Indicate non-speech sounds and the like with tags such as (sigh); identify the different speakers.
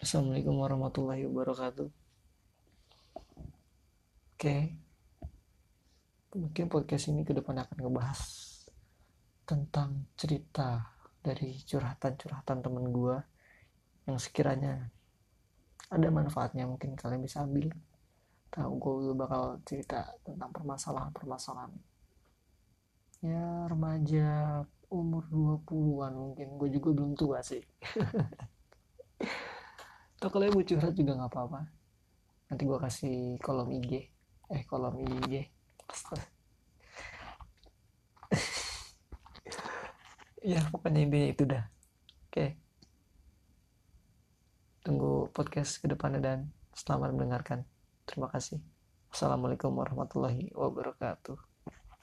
Speaker 1: Assalamualaikum warahmatullahi wabarakatuh. Oke, mungkin podcast ini ke depan akan ngebahas tentang cerita dari curhatan-curhatan temen gue yang sekiranya ada manfaatnya mungkin kalian bisa ambil. Tahu gue bakal cerita tentang permasalahan-permasalahan ya remaja umur 20-an mungkin gue juga belum tua sih (laughs) atau kalian mau curhat juga nggak apa-apa. Nanti gue kasih kolom IG eh kolom IG ya pokoknya intinya itu dah. Oke. Tunggu podcast ke depannya dan selamat mendengarkan. Terima kasih. Assalamualaikum warahmatullahi wabarakatuh